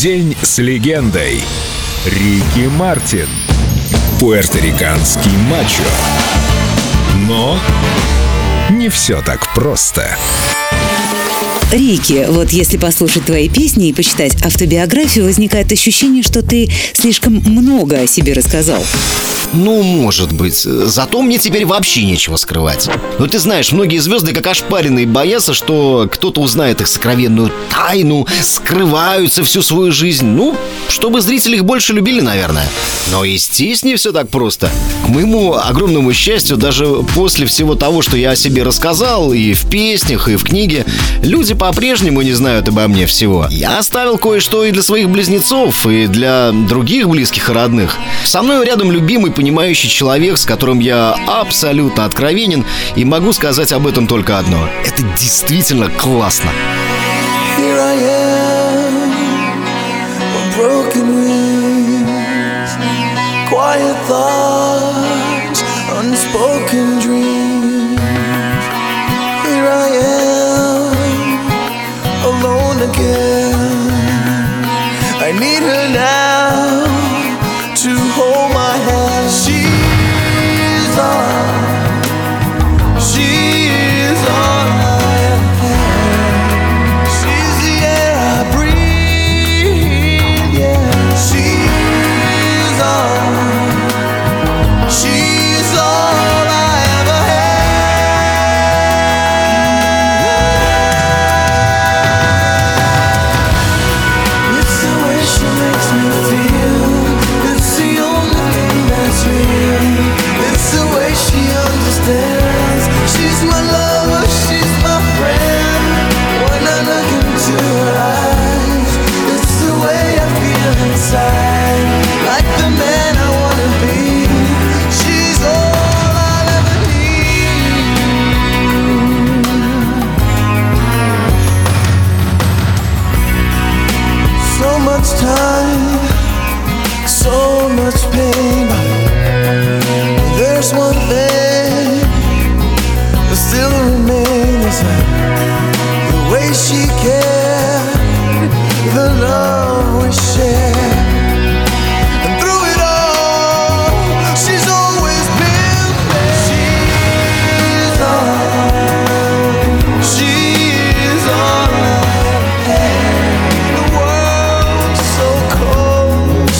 День с легендой. Рики Мартин. Пуэрториканский мачо. Но не все так просто. Рики, вот если послушать твои песни и почитать автобиографию, возникает ощущение, что ты слишком много о себе рассказал. Ну, может быть. Зато мне теперь вообще нечего скрывать. Но ты знаешь, многие звезды как ошпаренные боятся, что кто-то узнает их сокровенную тайну, скрываются всю свою жизнь. Ну, чтобы зрители их больше любили, наверное. Но не все так просто. К моему огромному счастью, даже после всего того, что я о себе рассказал, и в песнях, и в книге, люди по-прежнему не знают обо мне всего. Я оставил кое-что и для своих близнецов, и для других близких и родных. Со мной рядом любимый понимающий человек, с которым я абсолютно откровенен, и могу сказать об этом только одно. Это действительно классно. Here I am, broken wings, quiet thoughts, unspoken dreams. Here I am, again. I need her now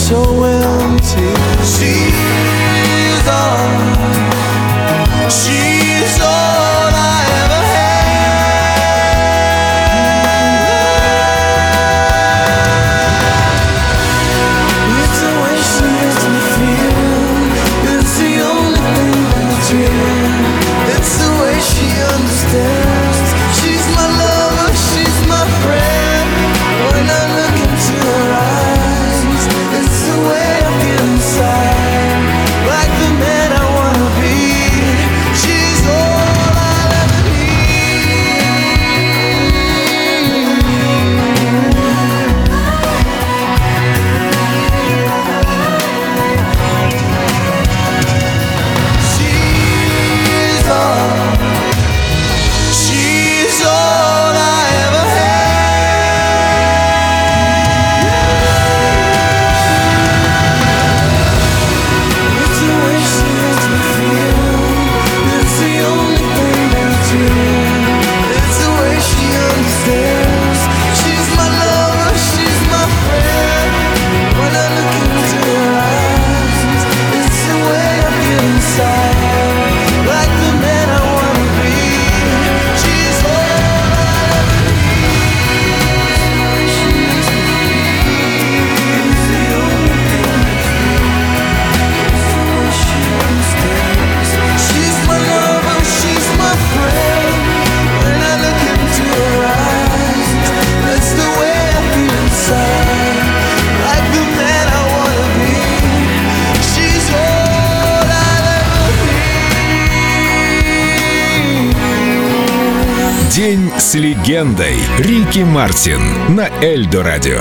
so День с легендой. Рики Мартин на Эльдо радио.